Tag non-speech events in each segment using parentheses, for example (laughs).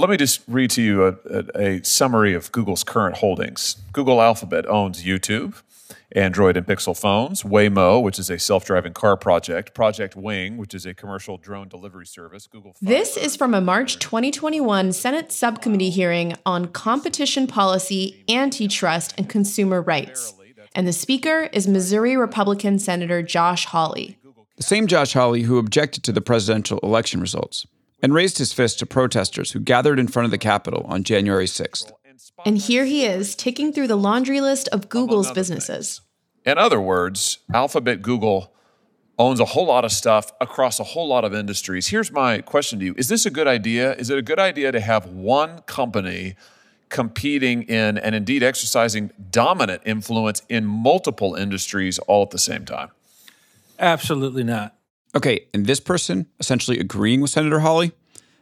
Let me just read to you a, a, a, summary of Google's current holdings. Google Alphabet owns YouTube, Android and Pixel phones, Waymo, which is a self driving car project, Project Wing, which is a commercial drone delivery service, Google. This is from a March 2021 Senate subcommittee hearing on competition policy, antitrust, and consumer rights. And the speaker is Missouri Republican Senator Josh Hawley. The same Josh Hawley who objected to the presidential election results and raised his fist to protesters who gathered in front of the Capitol on January 6th. And here he is, ticking through the laundry list of Google's businesses. In other words, Alphabet Google owns a whole lot of stuff across a whole lot of industries. Here's my question to you Is this a good idea? Is it a good idea to have one company competing in and indeed exercising dominant influence in multiple industries all at the same time? Absolutely not. Okay, and this person essentially agreeing with Senator Hawley,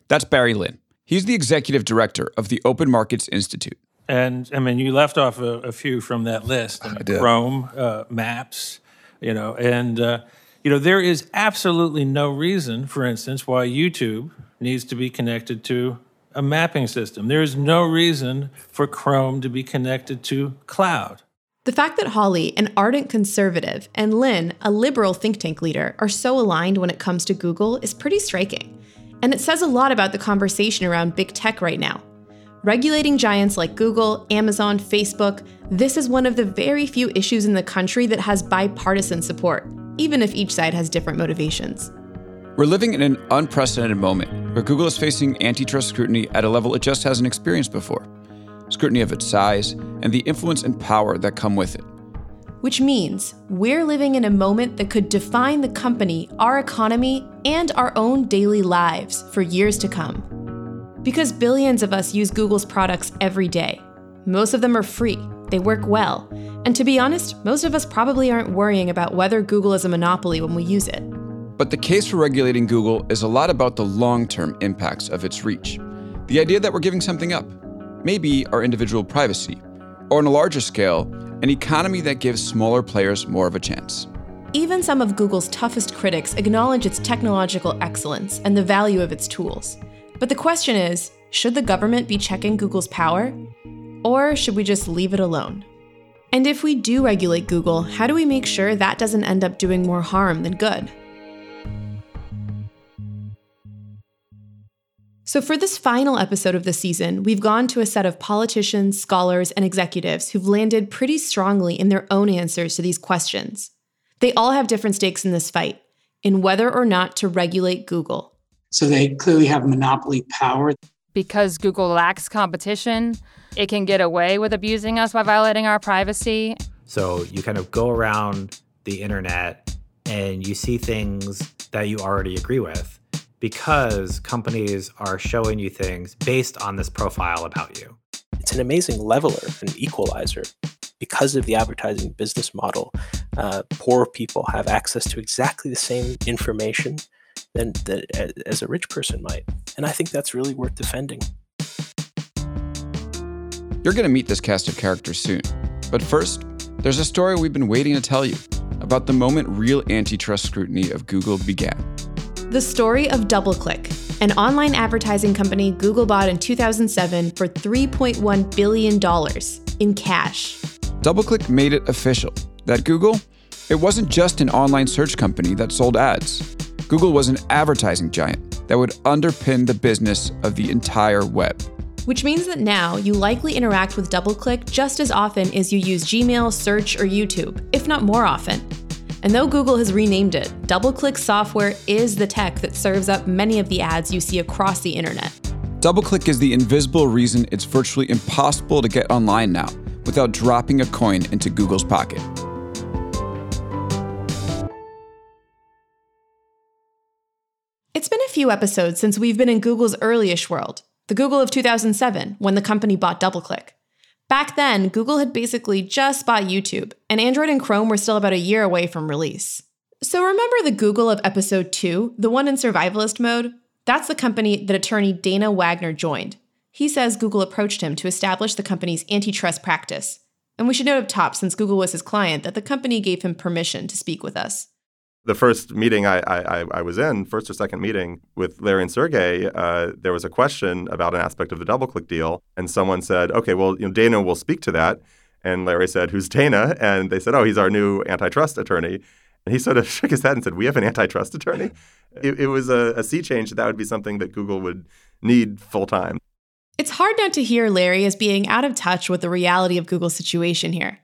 that's Barry Lynn. He's the executive director of the Open Markets Institute. And I mean, you left off a, a few from that list: I did. Chrome, uh, Maps, you know, and uh, you know there is absolutely no reason, for instance, why YouTube needs to be connected to a mapping system. There is no reason for Chrome to be connected to cloud. The fact that Hawley, an ardent conservative, and Lynn, a liberal think tank leader, are so aligned when it comes to Google is pretty striking. And it says a lot about the conversation around big tech right now. Regulating giants like Google, Amazon, Facebook, this is one of the very few issues in the country that has bipartisan support, even if each side has different motivations. We're living in an unprecedented moment where Google is facing antitrust scrutiny at a level it just hasn't experienced before scrutiny of its size, and the influence and power that come with it. Which means we're living in a moment that could define the company, our economy, and our own daily lives for years to come. Because billions of us use Google's products every day. Most of them are free, they work well, and to be honest, most of us probably aren't worrying about whether Google is a monopoly when we use it. But the case for regulating Google is a lot about the long term impacts of its reach. The idea that we're giving something up, maybe our individual privacy, or on a larger scale, an economy that gives smaller players more of a chance. Even some of Google's toughest critics acknowledge its technological excellence and the value of its tools. But the question is should the government be checking Google's power? Or should we just leave it alone? And if we do regulate Google, how do we make sure that doesn't end up doing more harm than good? So, for this final episode of the season, we've gone to a set of politicians, scholars, and executives who've landed pretty strongly in their own answers to these questions. They all have different stakes in this fight, in whether or not to regulate Google. So, they clearly have monopoly power. Because Google lacks competition, it can get away with abusing us by violating our privacy. So, you kind of go around the internet and you see things that you already agree with because companies are showing you things based on this profile about you. It's an amazing leveler, an equalizer. Because of the advertising business model, uh, poor people have access to exactly the same information than, that, as a rich person might. And I think that's really worth defending. You're going to meet this cast of characters soon. But first, there's a story we've been waiting to tell you about the moment real antitrust scrutiny of Google began. The story of DoubleClick, an online advertising company Google bought in 2007 for $3.1 billion in cash. DoubleClick made it official that Google, it wasn't just an online search company that sold ads. Google was an advertising giant that would underpin the business of the entire web. Which means that now you likely interact with DoubleClick just as often as you use Gmail, search, or YouTube, if not more often. And though Google has renamed it, DoubleClick software is the tech that serves up many of the ads you see across the internet. DoubleClick is the invisible reason it's virtually impossible to get online now without dropping a coin into Google's pocket. It's been a few episodes since we've been in Google's earlyish world, the Google of 2007, when the company bought DoubleClick. Back then, Google had basically just bought YouTube, and Android and Chrome were still about a year away from release. So remember the Google of episode 2, the one in survivalist mode? That's the company that attorney Dana Wagner joined. He says Google approached him to establish the company's antitrust practice. And we should note up top, since Google was his client, that the company gave him permission to speak with us. The first meeting I, I, I, was in, first or second meeting with Larry and Sergey, uh, there was a question about an aspect of the DoubleClick deal, and someone said, "Okay, well, you know, Dana will speak to that." And Larry said, "Who's Dana?" And they said, "Oh, he's our new antitrust attorney." And he sort of (laughs) shook his head and said, "We have an antitrust attorney." (laughs) it, it, was a, a sea change. That would be something that Google would need full time. It's hard not to hear Larry as being out of touch with the reality of Google's situation here.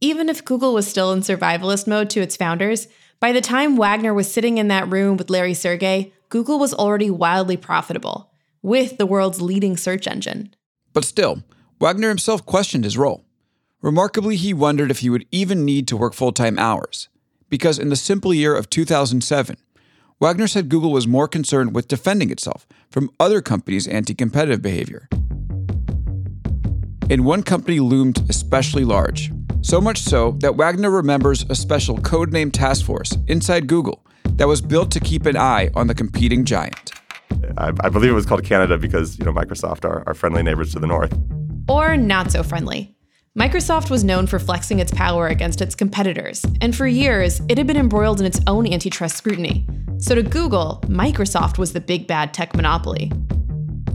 Even if Google was still in survivalist mode to its founders, by the time Wagner was sitting in that room with Larry Sergey, Google was already wildly profitable, with the world's leading search engine. But still, Wagner himself questioned his role. Remarkably, he wondered if he would even need to work full time hours, because in the simple year of 2007, Wagner said Google was more concerned with defending itself from other companies' anti competitive behavior. And one company loomed especially large so much so that Wagner remembers a special codename task force inside Google that was built to keep an eye on the competing giant. I, I believe it was called Canada because you know Microsoft are our friendly neighbors to the north. Or not so friendly. Microsoft was known for flexing its power against its competitors, and for years, it had been embroiled in its own antitrust scrutiny. So to Google, Microsoft was the big bad tech monopoly.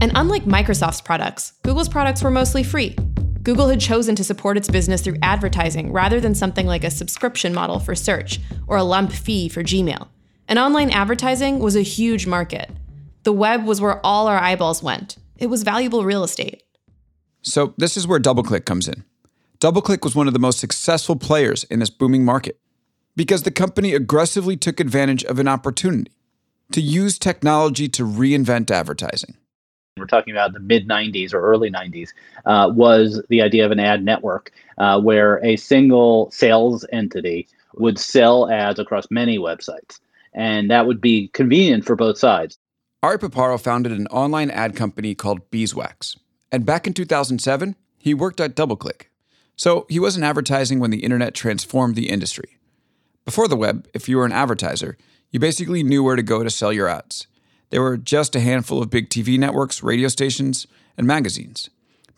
And unlike Microsoft's products, Google's products were mostly free, Google had chosen to support its business through advertising rather than something like a subscription model for search or a lump fee for Gmail. And online advertising was a huge market. The web was where all our eyeballs went. It was valuable real estate. So, this is where DoubleClick comes in. DoubleClick was one of the most successful players in this booming market because the company aggressively took advantage of an opportunity to use technology to reinvent advertising we're talking about the mid 90s or early 90s, uh, was the idea of an ad network uh, where a single sales entity would sell ads across many websites. And that would be convenient for both sides. Ari Paparo founded an online ad company called Beeswax. And back in 2007, he worked at DoubleClick. So he wasn't advertising when the internet transformed the industry. Before the web, if you were an advertiser, you basically knew where to go to sell your ads. There were just a handful of big TV networks, radio stations, and magazines.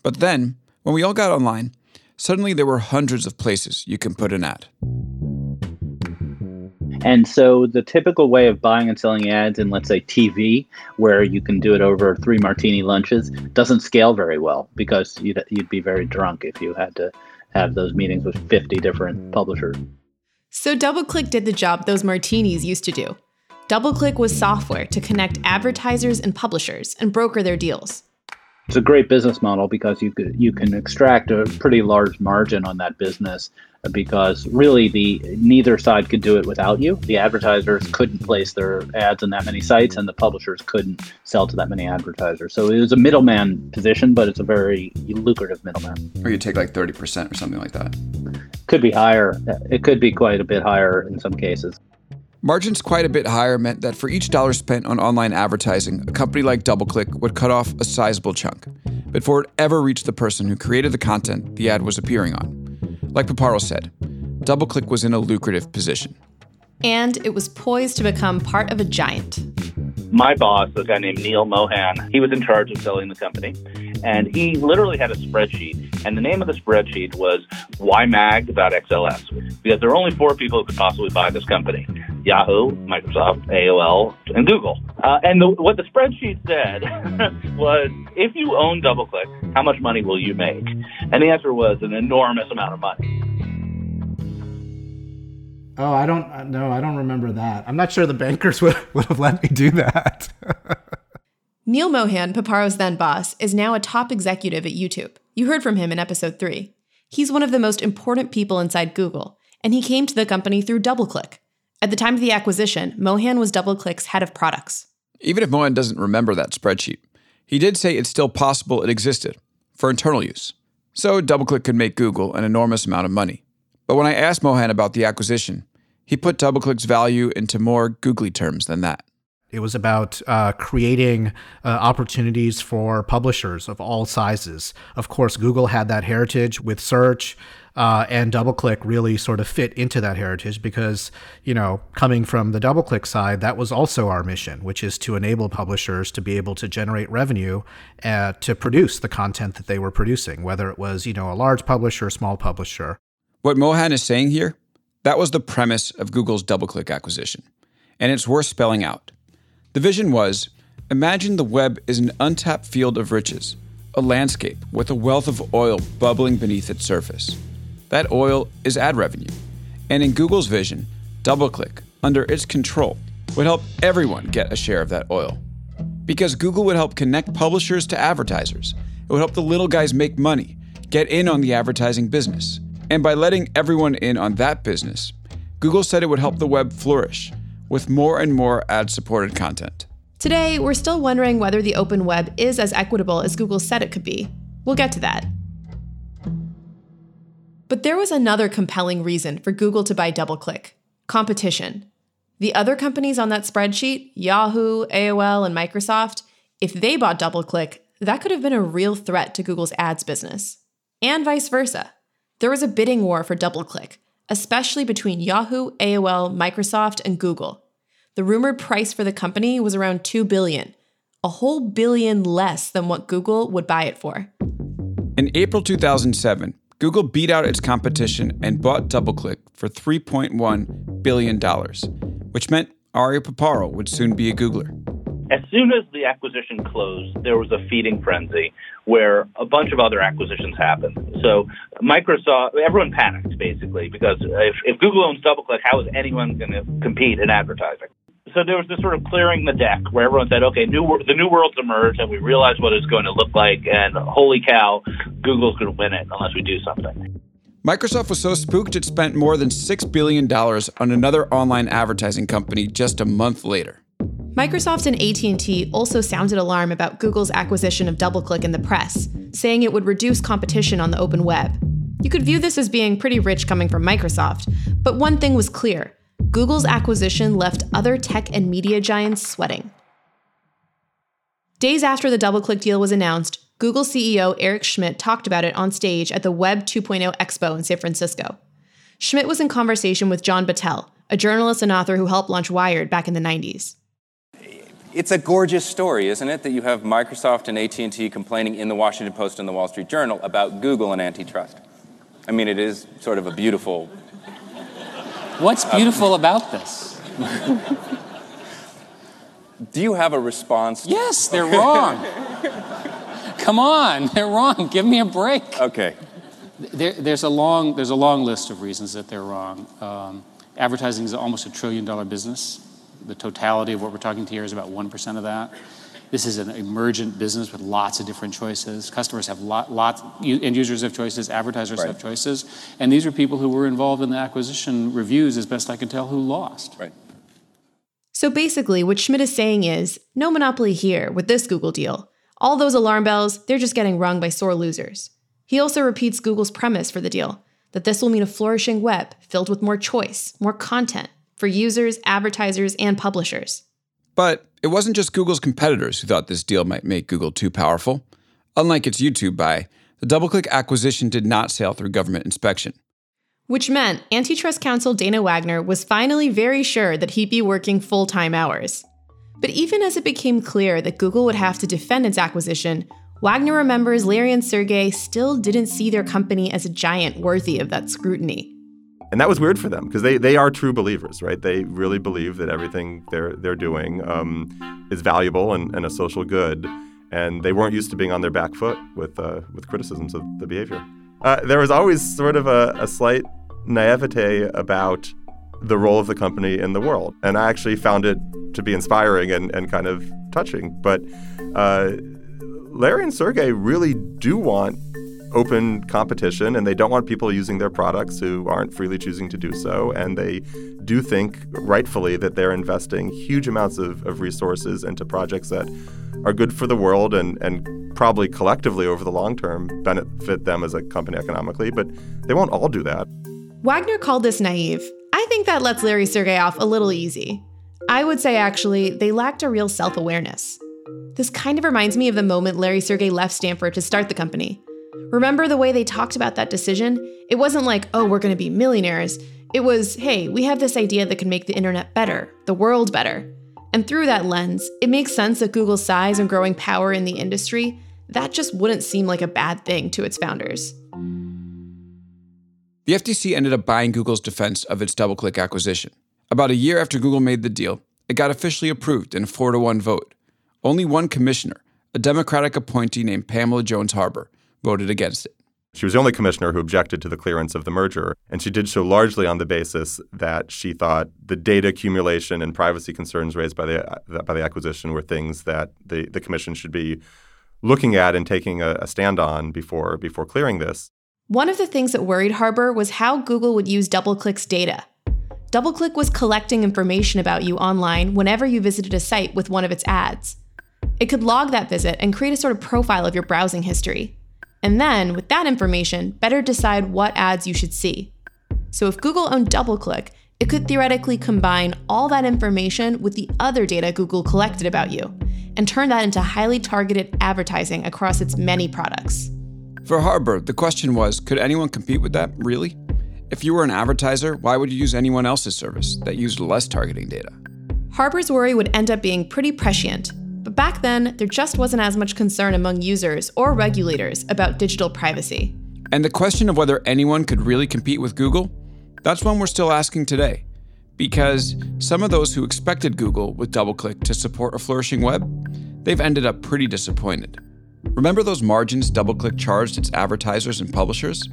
But then, when we all got online, suddenly there were hundreds of places you can put an ad. And so the typical way of buying and selling ads in, let's say, TV, where you can do it over three martini lunches, doesn't scale very well because you'd, you'd be very drunk if you had to have those meetings with 50 different publishers. So DoubleClick did the job those martinis used to do DoubleClick was software to connect advertisers and publishers and broker their deals. It's a great business model because you could, you can extract a pretty large margin on that business because really the neither side could do it without you. The advertisers couldn't place their ads in that many sites and the publishers couldn't sell to that many advertisers. So it was a middleman position, but it's a very lucrative middleman. Or you take like 30% or something like that. Could be higher. It could be quite a bit higher in some cases. Margins quite a bit higher meant that for each dollar spent on online advertising, a company like DoubleClick would cut off a sizable chunk before it ever reached the person who created the content the ad was appearing on. Like Paparo said, DoubleClick was in a lucrative position. And it was poised to become part of a giant. My boss, a guy named Neal Mohan, he was in charge of selling the company. And he literally had a spreadsheet. And the name of the spreadsheet was ymag.xls because there were only four people who could possibly buy this company Yahoo, Microsoft, AOL, and Google. Uh, and the, what the spreadsheet said (laughs) was if you own DoubleClick, how much money will you make? And the answer was an enormous amount of money. Oh, I don't no, I don't remember that. I'm not sure the bankers (laughs) would, would have let me do that. (laughs) Neal Mohan, Paparo's then boss, is now a top executive at YouTube. You heard from him in episode 3. He's one of the most important people inside Google, and he came to the company through DoubleClick. At the time of the acquisition, Mohan was DoubleClick's head of products. Even if Mohan doesn't remember that spreadsheet, he did say it's still possible it existed for internal use. So DoubleClick could make Google an enormous amount of money. But when I asked Mohan about the acquisition, he put DoubleClick's value into more googly terms than that. It was about uh, creating uh, opportunities for publishers of all sizes. Of course, Google had that heritage with search, uh, and DoubleClick really sort of fit into that heritage because, you know, coming from the DoubleClick side, that was also our mission, which is to enable publishers to be able to generate revenue uh, to produce the content that they were producing, whether it was, you know, a large publisher, or small publisher. What Mohan is saying here, that was the premise of Google's DoubleClick acquisition. and it's worth spelling out. The vision was imagine the web is an untapped field of riches, a landscape with a wealth of oil bubbling beneath its surface. That oil is ad revenue. And in Google's vision, DoubleClick, under its control, would help everyone get a share of that oil. Because Google would help connect publishers to advertisers. It would help the little guys make money, get in on the advertising business. And by letting everyone in on that business, Google said it would help the web flourish with more and more ad supported content. Today, we're still wondering whether the open web is as equitable as Google said it could be. We'll get to that. But there was another compelling reason for Google to buy DoubleClick competition. The other companies on that spreadsheet, Yahoo, AOL, and Microsoft, if they bought DoubleClick, that could have been a real threat to Google's ads business. And vice versa. There was a bidding war for DoubleClick, especially between Yahoo, AOL, Microsoft, and Google. The rumored price for the company was around 2 billion, a whole billion less than what Google would buy it for. In April 2007, Google beat out its competition and bought DoubleClick for $3.1 billion, which meant Ari Paparo would soon be a Googler. As soon as the acquisition closed, there was a feeding frenzy where a bunch of other acquisitions happened. So Microsoft, everyone panicked basically because if, if Google owns DoubleClick, how is anyone going to compete in advertising? So there was this sort of clearing the deck where everyone said, okay, new, the new world's emerged and we realize what it's going to look like. And holy cow, Google's going to win it unless we do something. Microsoft was so spooked it spent more than $6 billion on another online advertising company just a month later. Microsoft and AT&T also sounded alarm about Google's acquisition of DoubleClick in the press, saying it would reduce competition on the open web. You could view this as being pretty rich coming from Microsoft, but one thing was clear. Google's acquisition left other tech and media giants sweating. Days after the DoubleClick deal was announced, Google CEO Eric Schmidt talked about it on stage at the Web 2.0 Expo in San Francisco. Schmidt was in conversation with John Battelle, a journalist and author who helped launch Wired back in the 90s. It's a gorgeous story, isn't it, that you have Microsoft and AT&T complaining in the Washington Post and the Wall Street Journal about Google and antitrust. I mean, it is sort of a beautiful. (laughs) What's beautiful about this? (laughs) Do you have a response? Yes, (laughs) they're wrong. Come on, they're wrong. Give me a break. Okay. There, there's a long there's a long list of reasons that they're wrong. Um, advertising is almost a trillion dollar business the totality of what we're talking to here is about 1% of that. This is an emergent business with lots of different choices. Customers have lot, lots, end users have choices, advertisers right. have choices. And these are people who were involved in the acquisition reviews, as best I can tell, who lost. Right. So basically, what Schmidt is saying is no monopoly here with this Google deal. All those alarm bells, they're just getting rung by sore losers. He also repeats Google's premise for the deal that this will mean a flourishing web filled with more choice, more content, for users, advertisers, and publishers. But it wasn't just Google's competitors who thought this deal might make Google too powerful. Unlike its YouTube buy, the DoubleClick acquisition did not sail through government inspection. Which meant antitrust counsel Dana Wagner was finally very sure that he'd be working full time hours. But even as it became clear that Google would have to defend its acquisition, Wagner remembers Larry and Sergey still didn't see their company as a giant worthy of that scrutiny and that was weird for them because they, they are true believers, right? They really believe that everything they're they're doing um, is valuable and, and a social good, and they weren't used to being on their back foot with uh, with criticisms of the behavior. Uh, there was always sort of a, a slight naivete about the role of the company in the world, and I actually found it to be inspiring and, and kind of touching. But uh, Larry and Sergey really do want open competition and they don't want people using their products who aren't freely choosing to do so. And they do think, rightfully, that they're investing huge amounts of, of resources into projects that are good for the world and, and probably collectively over the long term benefit them as a company economically. But they won't all do that. Wagner called this naive. I think that lets Larry Sergey off a little easy. I would say actually, they lacked a real self awareness. This kind of reminds me of the moment Larry Sergey left Stanford to start the company. Remember the way they talked about that decision? It wasn't like, oh, we're going to be millionaires. It was, hey, we have this idea that can make the internet better, the world better. And through that lens, it makes sense that Google's size and growing power in the industry, that just wouldn't seem like a bad thing to its founders. The FTC ended up buying Google's defense of its DoubleClick acquisition. About a year after Google made the deal, it got officially approved in a 4 to 1 vote. Only one commissioner, a Democratic appointee named Pamela Jones Harbor, voted against it. She was the only commissioner who objected to the clearance of the merger, and she did so largely on the basis that she thought the data accumulation and privacy concerns raised by the uh, by the acquisition were things that the, the commission should be looking at and taking a, a stand on before before clearing this. One of the things that worried Harbor was how Google would use DoubleClick's data. DoubleClick was collecting information about you online whenever you visited a site with one of its ads. It could log that visit and create a sort of profile of your browsing history. And then, with that information, better decide what ads you should see. So if Google owned DoubleClick, it could theoretically combine all that information with the other data Google collected about you and turn that into highly targeted advertising across its many products. For Harbor, the question was could anyone compete with that, really? If you were an advertiser, why would you use anyone else's service that used less targeting data? Harbor's worry would end up being pretty prescient but back then, there just wasn't as much concern among users or regulators about digital privacy. And the question of whether anyone could really compete with Google, that's one we're still asking today. Because some of those who expected Google with DoubleClick to support a flourishing web, they've ended up pretty disappointed. Remember those margins DoubleClick charged its advertisers and publishers?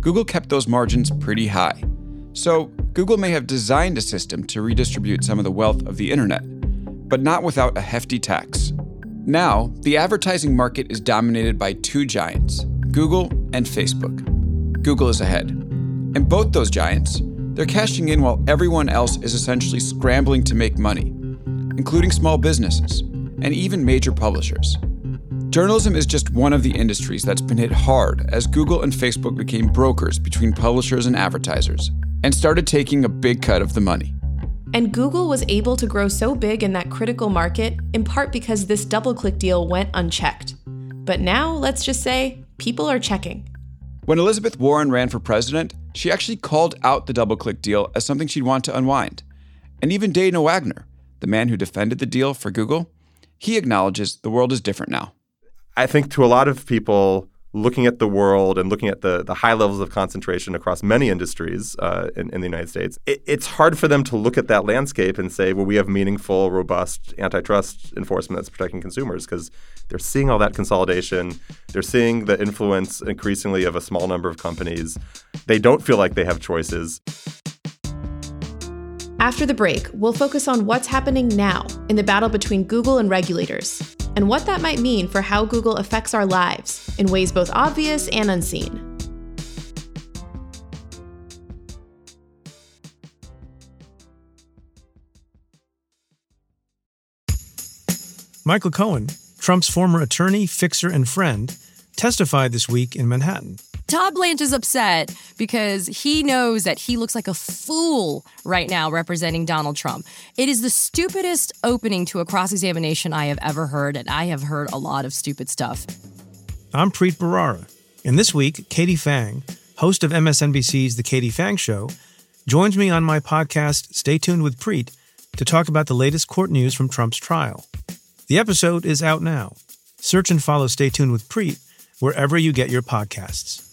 Google kept those margins pretty high. So, Google may have designed a system to redistribute some of the wealth of the internet but not without a hefty tax. Now, the advertising market is dominated by two giants Google and Facebook. Google is ahead. And both those giants, they're cashing in while everyone else is essentially scrambling to make money, including small businesses and even major publishers. Journalism is just one of the industries that's been hit hard as Google and Facebook became brokers between publishers and advertisers and started taking a big cut of the money. And Google was able to grow so big in that critical market in part because this DoubleClick deal went unchecked. But now, let's just say, people are checking. When Elizabeth Warren ran for president, she actually called out the DoubleClick deal as something she'd want to unwind. And even Dana Wagner, the man who defended the deal for Google, he acknowledges the world is different now. I think to a lot of people, looking at the world and looking at the, the high levels of concentration across many industries uh, in, in, the United States, it, it's hard for them to look at that landscape and say, well, we have meaningful, robust antitrust enforcement that's protecting consumers because they're seeing all that consolidation. They're seeing the influence increasingly of a small number of companies. They don't feel like they have choices. After the break, we'll focus on what's happening now in the battle between Google and regulators and what that might mean for how Google affects our lives in ways both obvious and unseen. Michael Cohen, Trump's former attorney, fixer, and friend, testified this week in Manhattan. Todd Blanche is upset because he knows that he looks like a fool right now representing Donald Trump. It is the stupidest opening to a cross examination I have ever heard, and I have heard a lot of stupid stuff. I'm Preet Bharara, and this week, Katie Phang, host of MSNBC's The Katie Phang Show, joins me on my podcast, Stay Tuned with Preet, to talk about the latest court news from Trump's trial. The episode is out now. Search and follow Stay Tuned with Preet wherever you get your podcasts.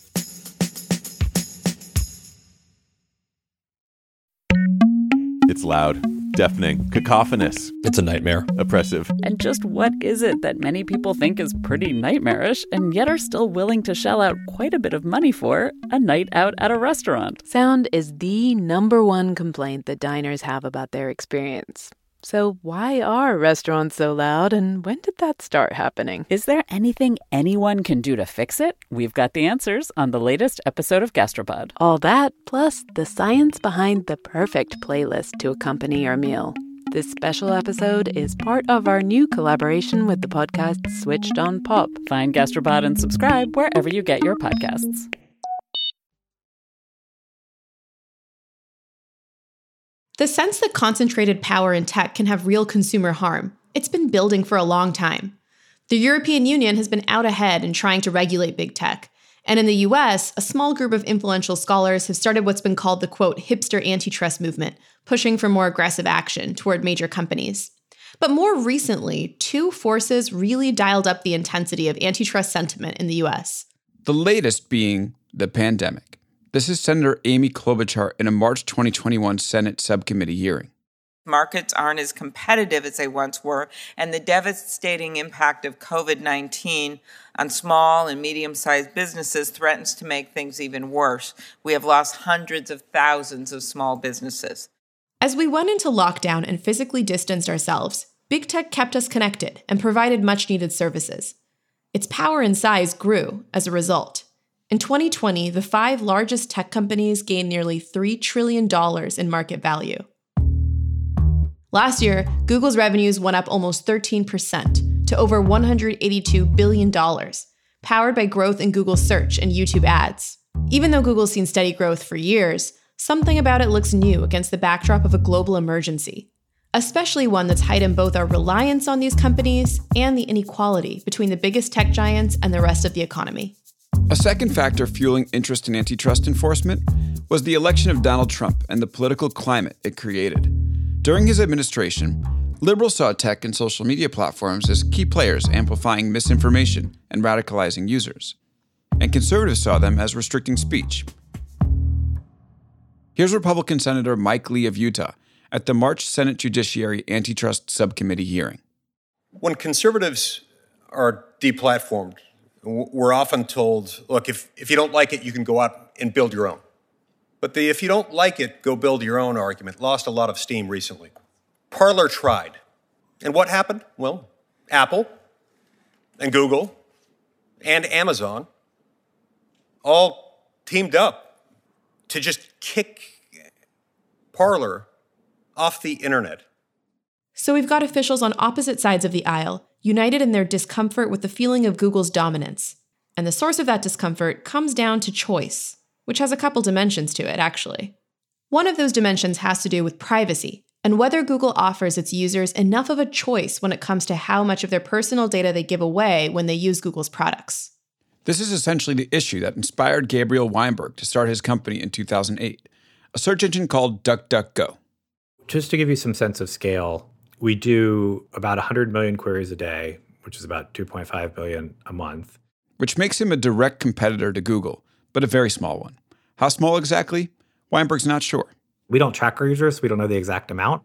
It's loud, deafening, cacophonous. It's a nightmare. Oppressive. And just what is it that many people think is pretty nightmarish and yet are still willing to shell out quite a bit of money for a night out at a restaurant? Sound is the number one complaint that diners have about their experience. So, why are restaurants so loud and when did that start happening? Is there anything anyone can do to fix it? We've got the answers on the latest episode of Gastropod. All that, plus the science behind the perfect playlist to accompany your meal. This special episode is part of our new collaboration with the podcast Switched on Pop. Find Gastropod and subscribe wherever you get your podcasts. The sense that concentrated power in tech can have real consumer harm, it's been building for a long time. The European Union has been out ahead in trying to regulate big tech. And in the US, a small group of influential scholars have started what's been called the quote, hipster antitrust movement, pushing for more aggressive action toward major companies. But more recently, two forces really dialed up the intensity of antitrust sentiment in the US. The latest being the pandemic. This is Senator Amy Klobuchar in a March 2021 Senate subcommittee hearing. Markets aren't as competitive as they once were, and the devastating impact of COVID 19 on small and medium sized businesses threatens to make things even worse. We have lost hundreds of thousands of small businesses. As we went into lockdown and physically distanced ourselves, big tech kept us connected and provided much needed services. Its power and size grew as a result. In 2020, the five largest tech companies gained nearly $3 trillion in market value. Last year, Google's revenues went up almost 13% to over $182 billion, powered by growth in Google search and YouTube ads. Even though Google's seen steady growth for years, something about it looks new against the backdrop of a global emergency, especially one that's heightened both our reliance on these companies and the inequality between the biggest tech giants and the rest of the economy. A second factor fueling interest in antitrust enforcement was the election of Donald Trump and the political climate it created. During his administration, liberals saw tech and social media platforms as key players amplifying misinformation and radicalizing users, and conservatives saw them as restricting speech. Here's Republican Senator Mike Lee of Utah at the March Senate Judiciary Antitrust Subcommittee hearing. When conservatives are deplatformed, we're often told, look, if, if you don't like it, you can go out and build your own. But the if you don't like it, go build your own argument lost a lot of steam recently. Parler tried. And what happened? Well, Apple and Google and Amazon all teamed up to just kick Parler off the internet. So we've got officials on opposite sides of the aisle, united in their discomfort with the feeling of Google's dominance. And the source of that discomfort comes down to choice which has a couple dimensions to it, actually. One of those dimensions has to do with privacy and whether Google offers its users enough of a choice when it comes to how much of their personal data they give away when they use Google's products. This is essentially the issue that inspired Gabriel Weinberg to start his company in 2008, a search engine called DuckDuckGo. Just to give you some sense of scale, we do about 100 million queries a day, which is about 2.5 billion a month. Which makes him a direct competitor to Google, but a very small one. How small exactly? Weinberg's not sure. We don't track our users, so we don't know the exact amount.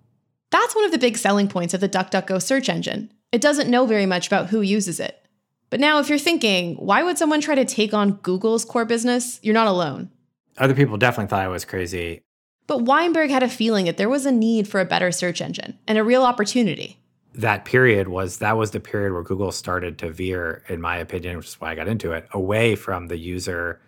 That's one of the big selling points of the DuckDuckGo search engine. It doesn't know very much about who uses it. But now, if you're thinking, why would someone try to take on Google's core business? You're not alone. Other people definitely thought I was crazy. But Weinberg had a feeling that there was a need for a better search engine and a real opportunity. That period was that was the period where Google started to veer, in my opinion, which is why I got into it, away from the user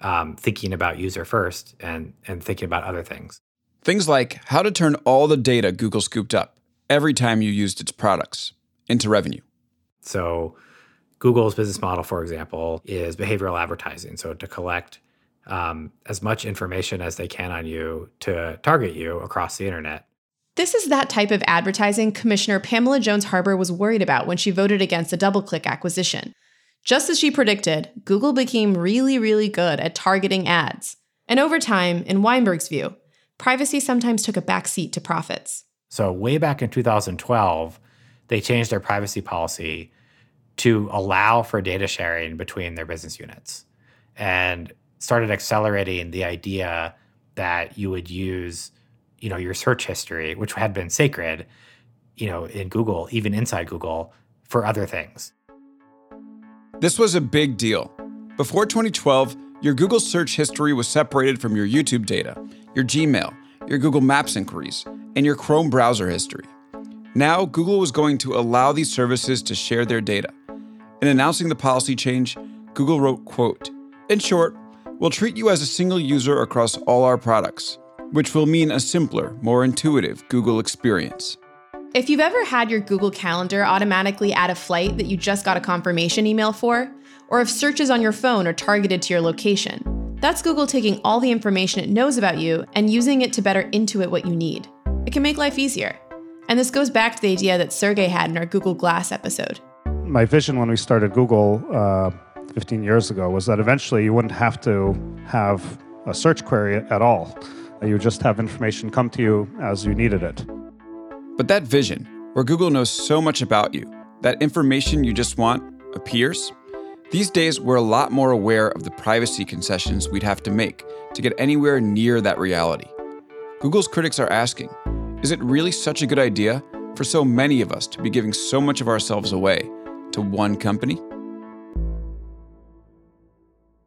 um, thinking about user first and and thinking about other things. Things like how to turn all the data Google scooped up every time you used its products into revenue. So, Google's business model, for example, is behavioral advertising. So, to collect um, as much information as they can on you to target you across the internet. This is that type of advertising Commissioner Pamela Jones Harbor was worried about when she voted against the DoubleClick acquisition. Just as she predicted, Google became really, really good at targeting ads. And over time, in Weinberg's view, privacy sometimes took a backseat to profits. So, way back in 2012, they changed their privacy policy to allow for data sharing between their business units and started accelerating the idea that you would use you know your search history which had been sacred you know in google even inside google for other things this was a big deal. Before 2012, your Google search history was separated from your YouTube data, your Gmail, your Google Maps inquiries, and your Chrome browser history. Now, Google was going to allow these services to share their data. In announcing the policy change, Google wrote, quote, In short, we'll treat you as a single user across all our products, which will mean a simpler, more intuitive Google experience. If you've ever had your Google Calendar automatically add a flight that you just got a confirmation email for, or if searches on your phone are targeted to your location, that's Google taking all the information it knows about you and using it to better intuit what you need. It can make life easier. And this goes back to the idea that Sergey had in our Google Glass episode. My vision when we started Google uh, 15 years ago was that eventually you wouldn't have to have a search query at all. You would just have information come to you as you needed it. But that vision, where Google knows so much about you, that information you just want appears, these days we're a lot more aware of the privacy concessions we'd have to make to get anywhere near that reality. Google's critics are asking Is it really such a good idea for so many of us to be giving so much of ourselves away to one company?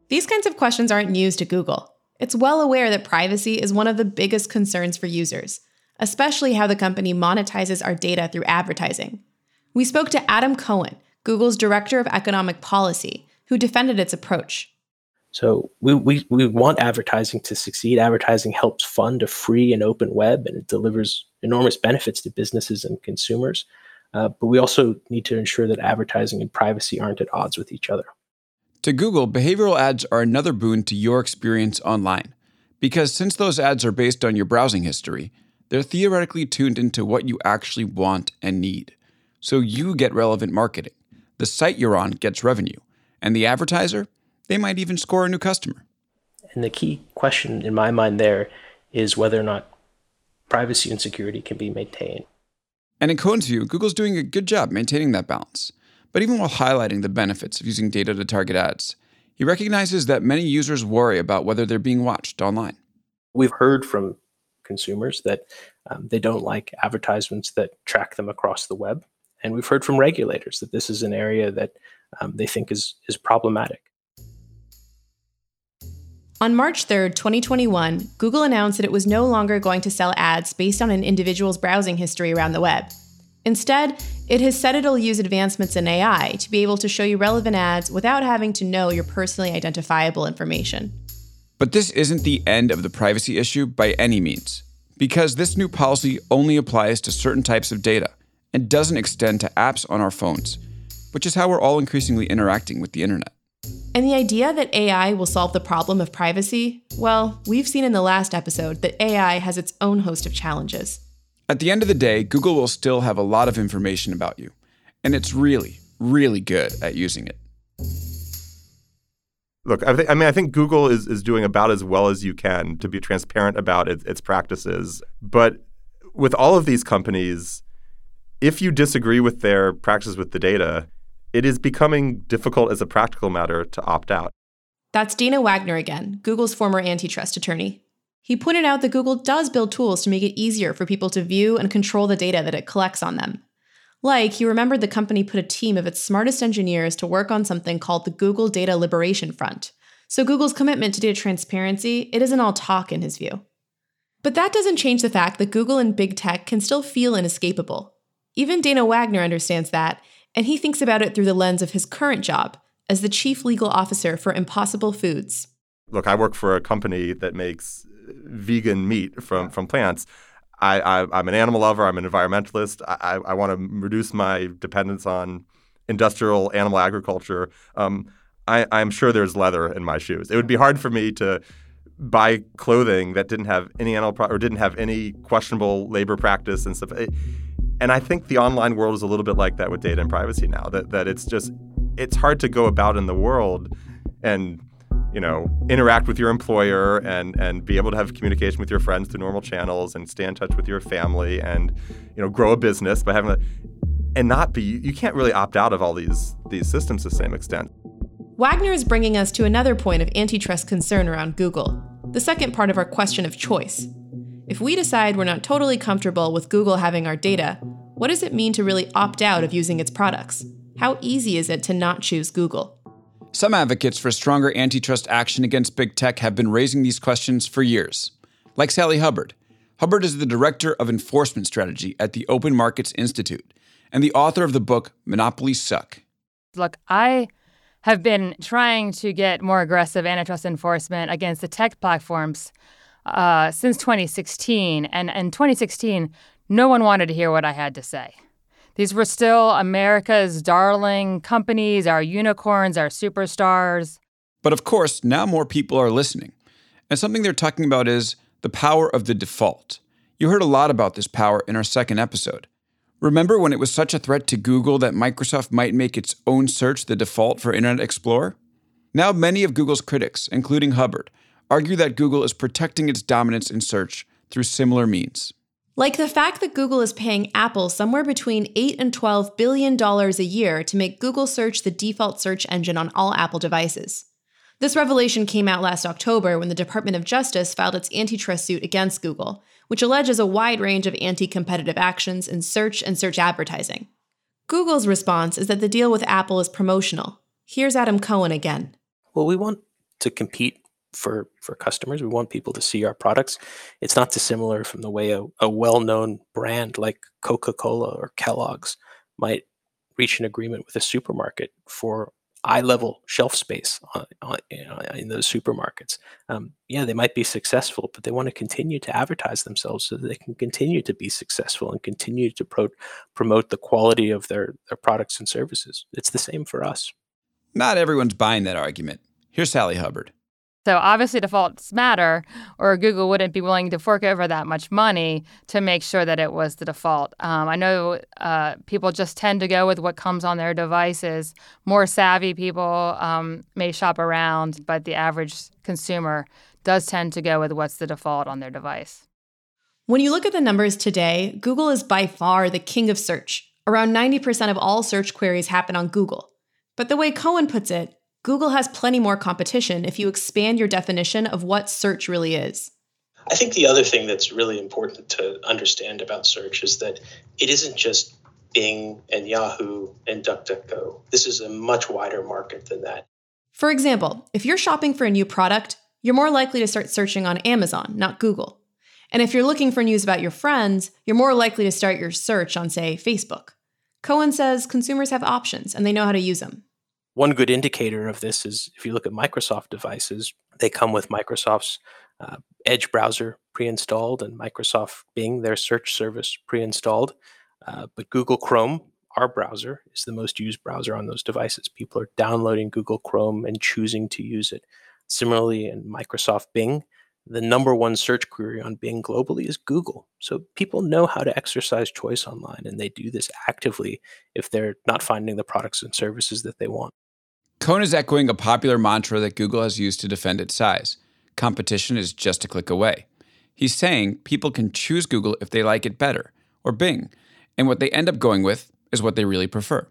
These kinds of questions aren't news to Google. It's well aware that privacy is one of the biggest concerns for users, especially how the company monetizes our data through advertising. We spoke to Adam Cohen, Google's Director of Economic Policy, who defended its approach. So we, we, we want advertising to succeed. Advertising helps fund a free and open web and it delivers enormous benefits to businesses and consumers. Uh, but we also need to ensure that advertising and privacy aren't at odds with each other. To Google, behavioral ads are another boon to your experience online. Because since those ads are based on your browsing history, they're theoretically tuned into what you actually want and need. So you get relevant marketing. The site you're on gets revenue. And the advertiser, they might even score a new customer. And the key question in my mind there is whether or not privacy and security can be maintained. And in Cohen's view, Google's doing a good job maintaining that balance. But even while highlighting the benefits of using data to target ads, he recognizes that many users worry about whether they're being watched online. We've heard from consumers that um, they don't like advertisements that track them across the web. And we've heard from regulators that this is an area that um, they think is, is problematic. On March 3, 2021, Google announced that it was no longer going to sell ads based on an individual's browsing history around the web. Instead, it has said it'll use advancements in AI to be able to show you relevant ads without having to know your personally identifiable information. But this isn't the end of the privacy issue by any means, because this new policy only applies to certain types of data and doesn't extend to apps on our phones, which is how we're all increasingly interacting with the internet. And the idea that AI will solve the problem of privacy, well, we've seen in the last episode that AI has its own host of challenges. At the end of the day, Google will still have a lot of information about you, and it's really, really good at using it. Look, I, th- I, mean, I think Google is, is doing about as well as you can to be transparent about its, its practices. But with all of these companies, if you disagree with their practices with the data, it is becoming difficult as a practical matter to opt out. That's Dana Wagner again, Google's former antitrust attorney. He pointed out that Google does build tools to make it easier for people to view and control the data that it collects on them. Like, he remembered the company put a team of its smartest engineers to work on something called the Google Data Liberation Front. So Google's commitment to data transparency, it isn't all talk in his view. But that doesn't change the fact that Google and big tech can still feel inescapable. Even Dana Wagner understands that, and he thinks about it through the lens of his current job as the chief legal officer for Impossible Foods. Look, I work for a company that makes vegan meat from, from plants. I, I, am an animal lover. I'm an environmentalist. I, I want to reduce my dependence on industrial animal agriculture. Um, I, I'm sure there's leather in my shoes. It would be hard for me to buy clothing that didn't have any animal pro- or didn't have any questionable labor practice and stuff. And I think the online world is a little bit like that with data and privacy now. That that it's just it's hard to go about in the world and you know interact with your employer and and be able to have communication with your friends through normal channels and stay in touch with your family and you know grow a business by having a and not be you can't really opt out of all these these systems to the same extent. Wagner is bringing us to another point of antitrust concern around Google. The second part of our question of choice. If we decide we're not totally comfortable with Google having our data, what does it mean to really opt out of using its products? How easy is it to not choose Google? Some advocates for stronger antitrust action against big tech have been raising these questions for years, like Sally Hubbard. Hubbard is the director of enforcement strategy at the Open Markets Institute and the author of the book Monopolies Suck. Look, I have been trying to get more aggressive antitrust enforcement against the tech platforms uh, since 2016. And in 2016, no one wanted to hear what I had to say. These were still America's darling companies, our unicorns, our superstars. But of course, now more people are listening. And something they're talking about is the power of the default. You heard a lot about this power in our second episode. Remember when it was such a threat to Google that Microsoft might make its own search the default for Internet Explorer? Now, many of Google's critics, including Hubbard, argue that Google is protecting its dominance in search through similar means. Like the fact that Google is paying Apple somewhere between 8 and 12 billion dollars a year to make Google search the default search engine on all Apple devices. This revelation came out last October when the Department of Justice filed its antitrust suit against Google, which alleges a wide range of anti competitive actions in search and search advertising. Google's response is that the deal with Apple is promotional. Here's Adam Cohen again. Well, we want to compete for for customers. We want people to see our products. It's not dissimilar from the way a, a well-known brand like Coca-Cola or Kellogg's might reach an agreement with a supermarket for eye-level shelf space on, on, in those supermarkets. Um, yeah, they might be successful, but they want to continue to advertise themselves so that they can continue to be successful and continue to pro- promote the quality of their, their products and services. It's the same for us. Not everyone's buying that argument. Here's Sally Hubbard. So obviously defaults matter, or Google wouldn't be willing to fork over that much money to make sure that it was the default. Um, I know uh, people just tend to go with what comes on their devices. More savvy people um, may shop around, but the average consumer does tend to go with what's the default on their device. When you look at the numbers today, Google is by far the king of search. Around 90% of all search queries happen on Google. But the way Cohen puts it, Google has plenty more competition if you expand your definition of what search really is. I think the other thing that's really important to understand about search is that it isn't just Bing and Yahoo and DuckDuckGo. This is a much wider market than that. For example, if you're shopping for a new product, you're more likely to start searching on Amazon, not Google. And if you're looking for news about your friends, you're more likely to start your search on, say, Facebook. Cohen says consumers have options and they know how to use them. One good indicator of this is if you look at Microsoft devices, they come with Microsoft's uh, Edge browser pre installed and Microsoft Bing, their search service, pre installed. Uh, but Google Chrome, our browser, is the most used browser on those devices. People are downloading Google Chrome and choosing to use it. Similarly, in Microsoft Bing, the number one search query on Bing globally is Google. So people know how to exercise choice online, and they do this actively if they're not finding the products and services that they want. Cohen is echoing a popular mantra that Google has used to defend its size competition is just a click away. He's saying people can choose Google if they like it better, or Bing, and what they end up going with is what they really prefer.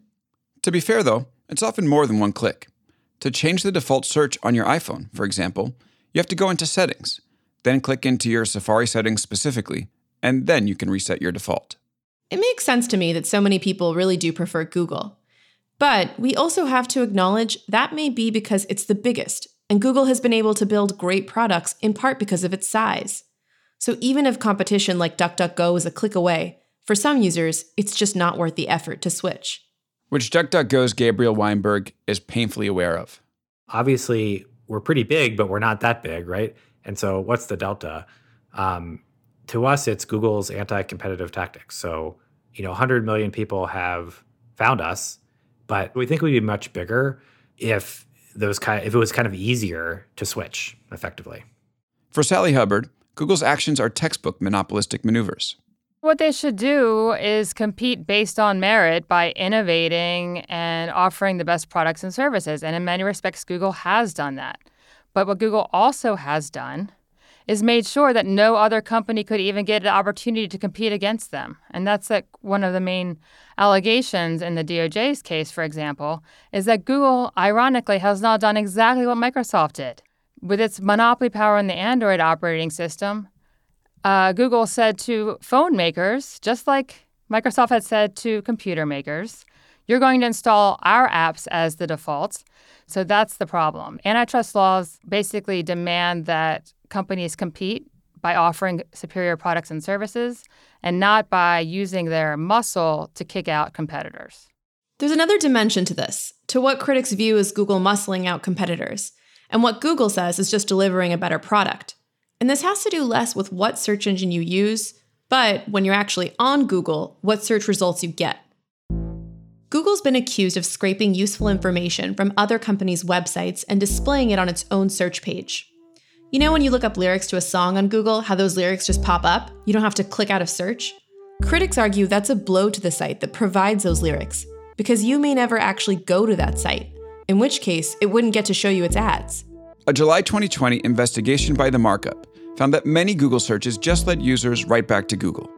To be fair, though, it's often more than one click. To change the default search on your iPhone, for example, you have to go into Settings, then click into your Safari settings specifically, and then you can reset your default. It makes sense to me that so many people really do prefer Google. But we also have to acknowledge that may be because it's the biggest, and Google has been able to build great products in part because of its size. So even if competition like DuckDuckGo is a click away, for some users, it's just not worth the effort to switch. Which DuckDuckGo's Gabriel Weinberg is painfully aware of. Obviously, we're pretty big, but we're not that big, right? And so, what's the delta? Um, to us, it's Google's anti competitive tactics. So, you know, 100 million people have found us but we think we'd be much bigger if those kind of, if it was kind of easier to switch effectively. For Sally Hubbard, Google's actions are textbook monopolistic maneuvers. What they should do is compete based on merit by innovating and offering the best products and services. And in many respects, Google has done that. But what Google also has done is made sure that no other company could even get an opportunity to compete against them. And that's like one of the main allegations in the DOJ's case, for example, is that Google, ironically, has not done exactly what Microsoft did. With its monopoly power in the Android operating system, uh, Google said to phone makers, just like Microsoft had said to computer makers, you're going to install our apps as the defaults. So that's the problem. Antitrust laws basically demand that companies compete by offering superior products and services and not by using their muscle to kick out competitors. There's another dimension to this, to what critics view as Google muscling out competitors, and what Google says is just delivering a better product. And this has to do less with what search engine you use, but when you're actually on Google, what search results you get. Google's been accused of scraping useful information from other companies' websites and displaying it on its own search page. You know when you look up lyrics to a song on Google, how those lyrics just pop up? You don't have to click out of search? Critics argue that's a blow to the site that provides those lyrics, because you may never actually go to that site, in which case, it wouldn't get to show you its ads. A July 2020 investigation by The Markup found that many Google searches just led users right back to Google.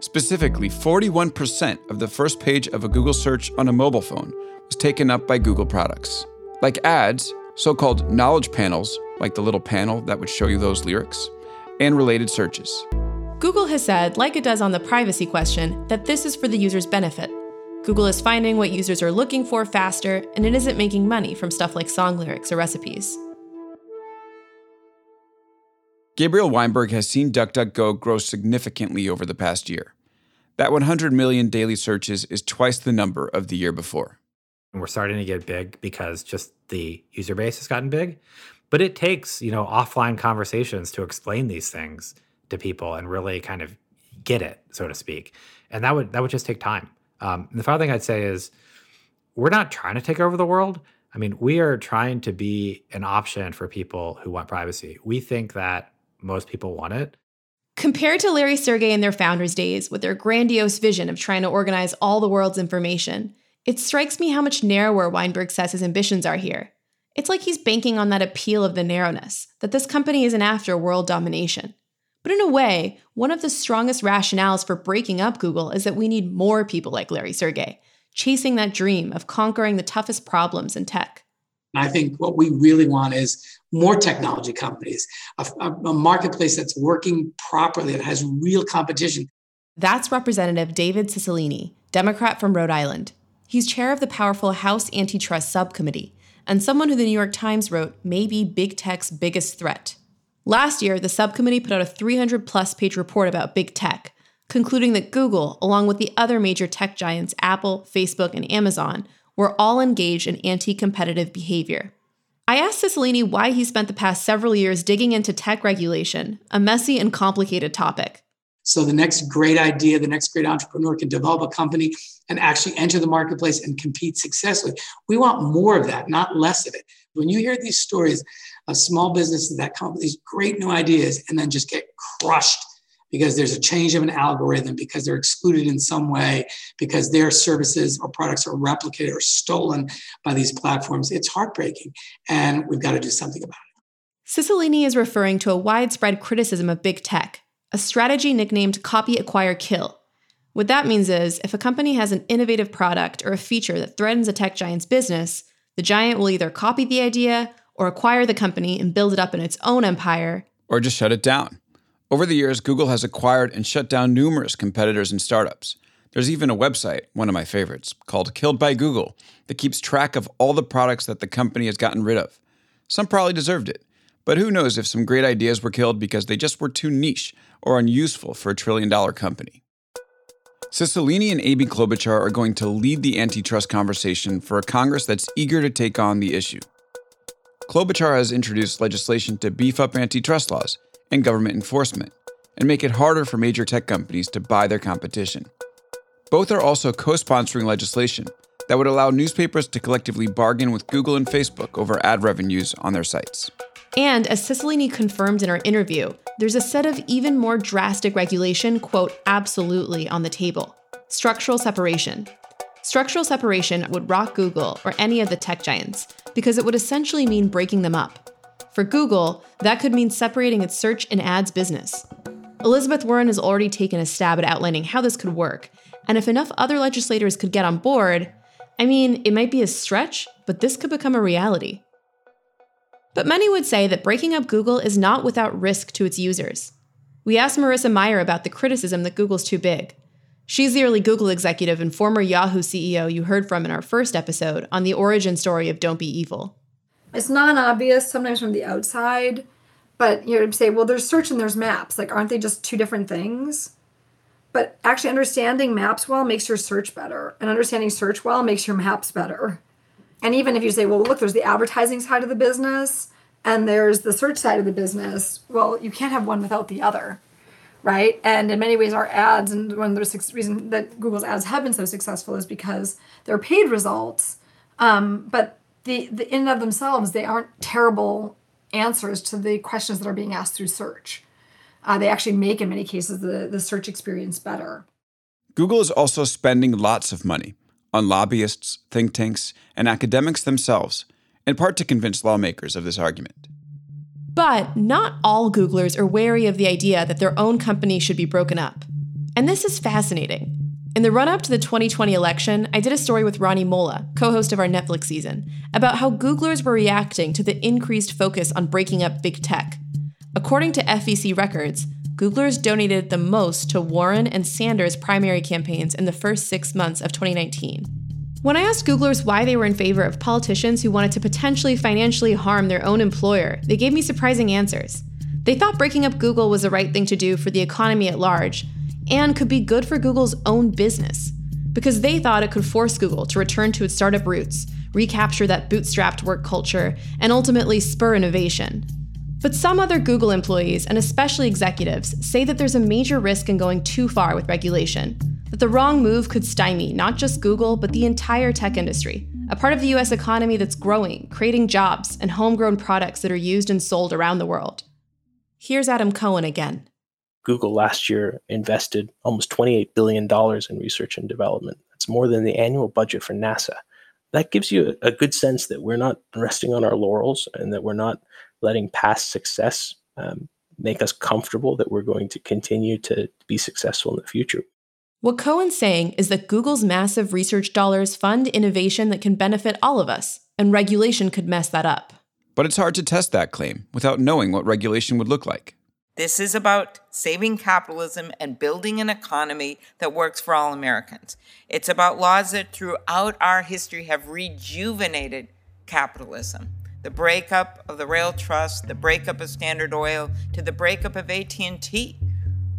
Specifically, 41% of the first page of a Google search on a mobile phone was taken up by Google products. Like ads, so called knowledge panels, like the little panel that would show you those lyrics, and related searches. Google has said, like it does on the privacy question, that this is for the user's benefit. Google is finding what users are looking for faster, and it isn't making money from stuff like song lyrics or recipes. Gabriel Weinberg has seen DuckDuckGo grow significantly over the past year. That 100 million daily searches is twice the number of the year before. And we're starting to get big because just the user base has gotten big. But it takes, you know, offline conversations to explain these things to people and really kind of get it, so to speak. And that would that would just take time. Um, the final thing I'd say is we're not trying to take over the world. I mean, we are trying to be an option for people who want privacy. We think that most people want it. Compared to Larry Sergey in their founders' days, with their grandiose vision of trying to organize all the world's information, it strikes me how much narrower Weinberg says his ambitions are here. It's like he's banking on that appeal of the narrowness, that this company isn't after world domination. But in a way, one of the strongest rationales for breaking up Google is that we need more people like Larry Sergey, chasing that dream of conquering the toughest problems in tech. I think what we really want is more technology companies, a, a, marketplace that's working properly, that has real competition. That's Representative David Cicilline, Democrat from Rhode Island. He's chair of the powerful House Antitrust Subcommittee and someone who the New York Times wrote may be big tech's biggest threat. Last year, the subcommittee put out a 300 plus page report about big tech, concluding that Google, along with the other major tech giants Apple, Facebook, and Amazon, were all engaged in anti competitive behavior. I asked Cicilline why he spent the past several years digging into tech regulation, a messy and complicated topic. So the next great idea, the next great entrepreneur can develop a company and actually enter the marketplace and compete successfully. We want more of that, not less of it. When you hear these stories of small businesses that come up with these great new ideas and then just get crushed because there's a change of an algorithm, because they're excluded in some way, because their services or products are replicated or stolen by these platforms, it's heartbreaking. And we've got to do something about it. Cicilline is referring to a widespread criticism of big tech, a strategy nicknamed copy, acquire, kill. What that means is if a company has an innovative product or a feature that threatens a tech giant's business, the giant will either copy the idea or acquire the company and build it up in its own empire, or just shut it down. Over the years, Google has acquired and shut down numerous competitors and startups. There's even a website, one of my favorites, called Killed by Google, that keeps track of all the products that the company has gotten rid of. Some probably deserved it, but who knows if some great ideas were killed because they just were too niche or unuseful for a trillion dollar company. Cicilline and Amy Klobuchar are going to lead the antitrust conversation for a Congress that's eager to take on the issue. Klobuchar has introduced legislation to beef up antitrust laws and government enforcement and make it harder for major tech companies to buy their competition. Both are also co sponsoring legislation that would allow newspapers to collectively bargain with Google and Facebook over ad revenues on their sites. And as Cicilline confirmed in our interview, there's a set of even more drastic regulation, quote, absolutely on the table structural separation. Structural separation would rock Google or any of the tech giants because it would essentially mean breaking them up. For Google, that could mean separating its search and ads business. Elizabeth Warren has already taken a stab at outlining how this could work, and if enough other legislators could get on board, I mean, it might be a stretch, but this could become a reality. But many would say that breaking up Google is not without risk to its users. We asked Marissa Mayer about the criticism that Google's too big. She's the early Google executive and former Yahoo CEO you heard from in our first episode on the origin story of Don't Be Evil. It's not obvious sometimes from the outside, but you know, say, well, there's search and there's maps. Like, aren't they just two different things? But actually, understanding maps well makes your search better, and understanding search well makes your maps better. And even if you say, well, look, there's the advertising side of the business and there's the search side of the business, well, you can't have one without the other right? And in many ways, our ads and one of the reason that Google's ads have been so successful is because they're paid results, um, but the, the in and of themselves they aren't terrible answers to the questions that are being asked through search. Uh, they actually make in many cases the, the search experience better. Google is also spending lots of money on lobbyists, think tanks, and academics themselves, in part to convince lawmakers of this argument. But not all Googlers are wary of the idea that their own company should be broken up. And this is fascinating. In the run up to the 2020 election, I did a story with Rani Molla, co host of our Netflix season, about how Googlers were reacting to the increased focus on breaking up big tech. According to FEC records, Googlers donated the most to Warren and Sanders primary campaigns in the first six months of 2019. When I asked Googlers why they were in favor of politicians who wanted to potentially financially harm their own employer, they gave me surprising answers. They thought breaking up Google was the right thing to do for the economy at large and could be good for Google's own business because they thought it could force Google to return to its startup roots, recapture that bootstrapped work culture, and ultimately spur innovation. But some other Google employees, and especially executives, say that there's a major risk in going too far with regulation, that the wrong move could stymie not just Google, but the entire tech industry, a part of the US economy that's growing, creating jobs and homegrown products that are used and sold around the world. Here's Adam Cohen again. Google last year invested almost $28 billion in research and development. That's more than the annual budget for NASA. That gives you a good sense that we're not resting on our laurels and that we're not letting past success um, make us comfortable that we're going to continue to be successful in the future. What Cohen's saying is that Google's massive research dollars fund innovation that can benefit all of us, and regulation could mess that up. But it's hard to test that claim without knowing what regulation would look like. This is about saving capitalism and building an economy that works for all Americans. It's about laws that throughout our history have rejuvenated capitalism the breakup of the rail trust, the breakup of Standard Oil, to the breakup of AT&T.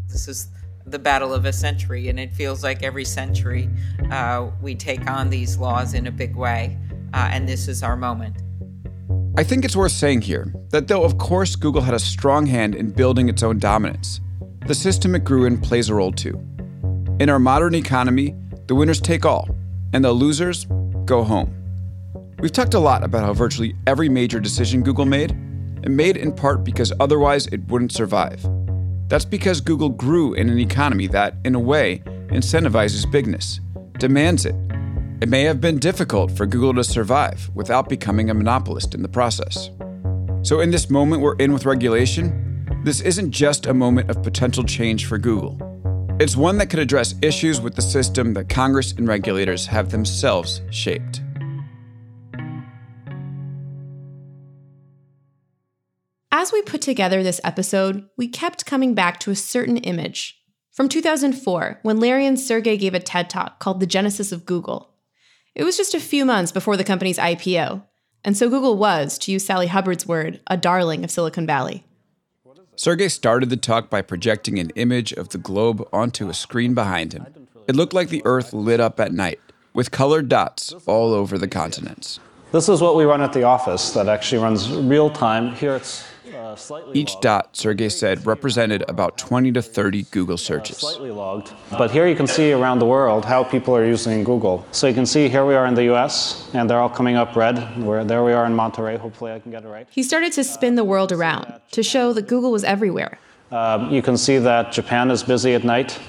This is the battle of a century, and it feels like every century uh, we take on these laws in a big way, uh, and this is our moment. I think it's worth saying here that though, of course, Google had a strong hand in building its own dominance, the system it grew in plays a role too. In our modern economy, the winners take all, and the losers go home. We've talked a lot about how virtually every major decision Google made, it made in part because otherwise it wouldn't survive. That's because Google grew in an economy that, in a way, incentivizes bigness, demands it. It may have been difficult for Google to survive without becoming a monopolist in the process. So, in this moment we're in with regulation, this isn't just a moment of potential change for Google. It's one that could address issues with the system that Congress and regulators have themselves shaped. As we put together this episode, we kept coming back to a certain image. From 2004, when Larry and Sergey gave a TED talk called The Genesis of Google. It was just a few months before the company's IPO, and so Google was, to use Sally Hubbard's word, a darling of Silicon Valley. Sergey started the talk by projecting an image of the globe onto a screen behind him. It looked like the Earth lit up at night, with colored dots all over the continents. This is what we run at the office that actually runs real time. Here it's slightly Each dot, Sergey said, represented about 20 to 30 Google searches. slightly logged. But here you can see around the world how people are using Google. So you can see here we are in the US, and they're all coming up red. Where there we are in Monterey. Hopefully I can get it right. He started to spin the world around to show that Google was everywhere. Um, you can see that Japan is busy at night.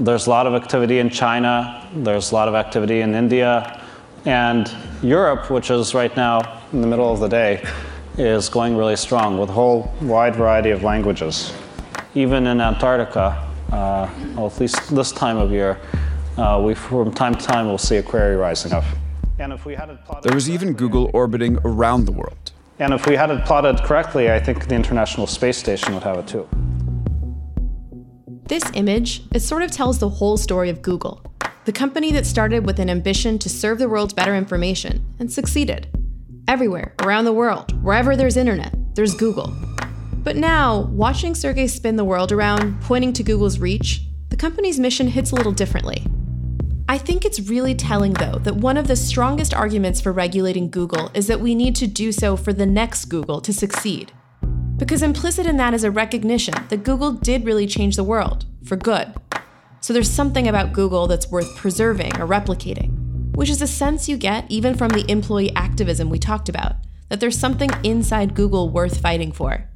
There's a lot of activity in China. There's a lot of activity in India. And Europe, which is right now in the middle of the day, is going really strong with a whole wide variety of languages. Even in Antarctica, uh, well, at least this time of year, uh, we from time to time will see a query rising up. And if we had it plotted, There was even Google orbiting around the world. and if we had it plotted correctly, I think the International Space Station would have it too. This image, it sort of tells the whole story of Google, the company that started with an ambition to serve the world better information and succeeded. Everywhere, around the world, wherever there's internet, there's Google. But now, watching Sergey spin the world around, pointing to Google's reach, the company's mission hits a little differently. I think it's really telling, though, that one of the strongest arguments for regulating Google is that we need to do so for the next Google to succeed. Because implicit in that is a recognition that Google did really change the world, for good. So there's something about Google that's worth preserving or replicating, which is a sense you get even from the employee activism we talked about, that there's something inside Google worth fighting for.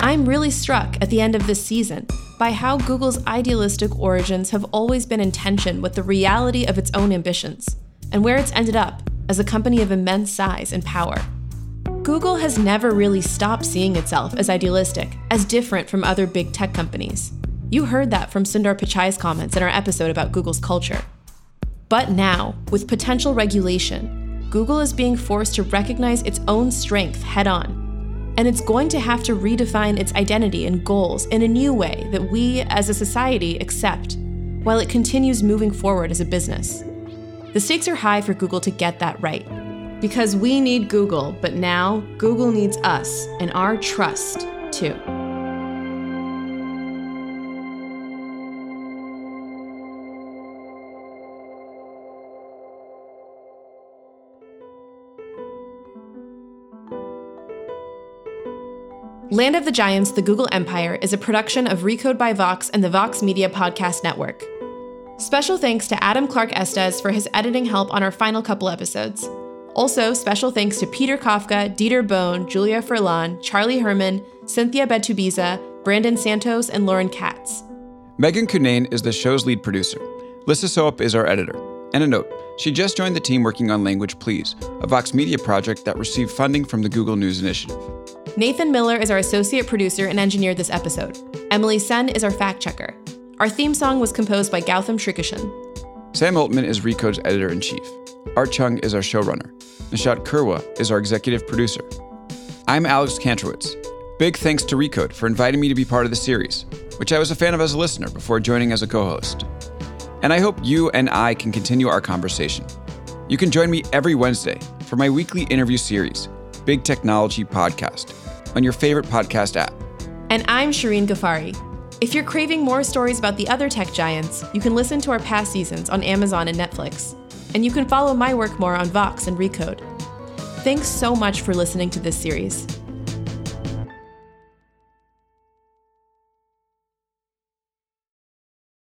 I'm really struck at the end of this season by how Google's idealistic origins have always been in tension with the reality of its own ambitions, and where it's ended up as a company of immense size and power. Google has never really stopped seeing itself as idealistic, as different from other big tech companies. You heard that from Sundar Pichai's comments in our episode about Google's culture. But now, with potential regulation, Google is being forced to recognize its own strength head on. And it's going to have to redefine its identity and goals in a new way that we as a society accept, while it continues moving forward as a business. The stakes are high for Google to get that right. Because we need Google, but now Google needs us and our trust too. Land of the Giants, The Google Empire is a production of Recode by Vox and the Vox Media Podcast Network. Special thanks to Adam Clark Estes for his editing help on our final couple episodes. Also, special thanks to Peter Kafka, Dieter Bohn, Julia Furlan, Charlie Herman, Cynthia Betubiza, Brandon Santos, and Lauren Katz. Megan Cunane is the show's lead producer. Lisa Soep is our editor. And a note, she just joined the team working on Language Please, a Vox Media project that received funding from the Google News Initiative. Nathan Miller is our associate producer and engineered this episode. Emily Sen is our fact checker. Our theme song was composed by Gautam Srikishan. Sam Altman is Recode's editor in chief. Art Chung is our showrunner. Nishat Kurwa is our executive producer. I'm Alex Kantrowitz. Big thanks to Recode for inviting me to be part of the series, which I was a fan of as a listener before joining as a co host. And I hope you and I can continue our conversation. You can join me every Wednesday for my weekly interview series, Big Technology Podcast, on your favorite podcast app. And I'm Shirin Ghaffary. If you're craving more stories about the other tech giants, you can listen to our past seasons on Amazon and Netflix. And you can follow my work more on Vox and Recode. Thanks so much for listening to this series.